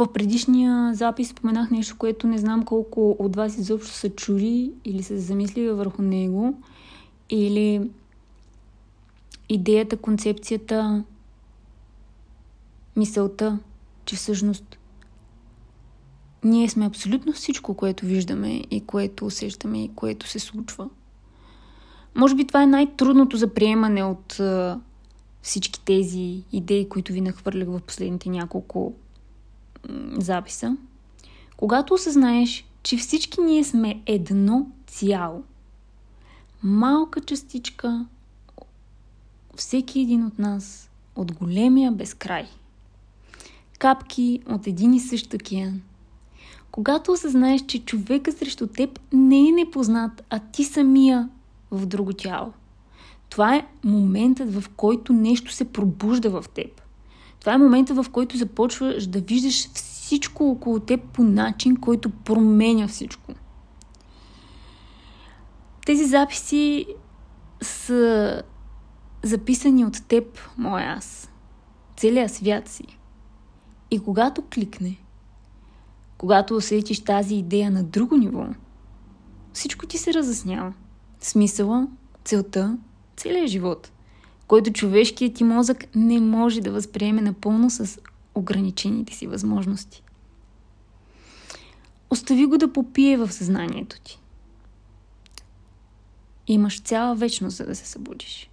В предишния запис споменах нещо, което не знам колко от вас изобщо са чули или са замислили върху него. Или идеята, концепцията, мисълта, че всъщност ние сме абсолютно всичко, което виждаме и което усещаме и което се случва. Може би това е най-трудното за приемане от всички тези идеи, които ви нахвърлях в последните няколко записа. Когато осъзнаеш, че всички ние сме едно цяло, малка частичка, всеки един от нас от големия безкрай. Капки от един и същ океан. Когато осъзнаеш, че човека срещу теб не е непознат, а ти самия в друго тяло. Това е моментът, в който нещо се пробужда в теб. Това е моментът, в който започваш да виждаш всичко около теб по начин, който променя всичко. Тези записи са записани от теб, моя аз. Целият свят си. И когато кликне, когато усетиш тази идея на друго ниво, всичко ти се разяснява. Смисъла, целта, целият живот, който човешкият ти мозък не може да възприеме напълно с ограничените си възможности. Остави го да попие в съзнанието ти. Имаш цяла вечност, за да се събудиш.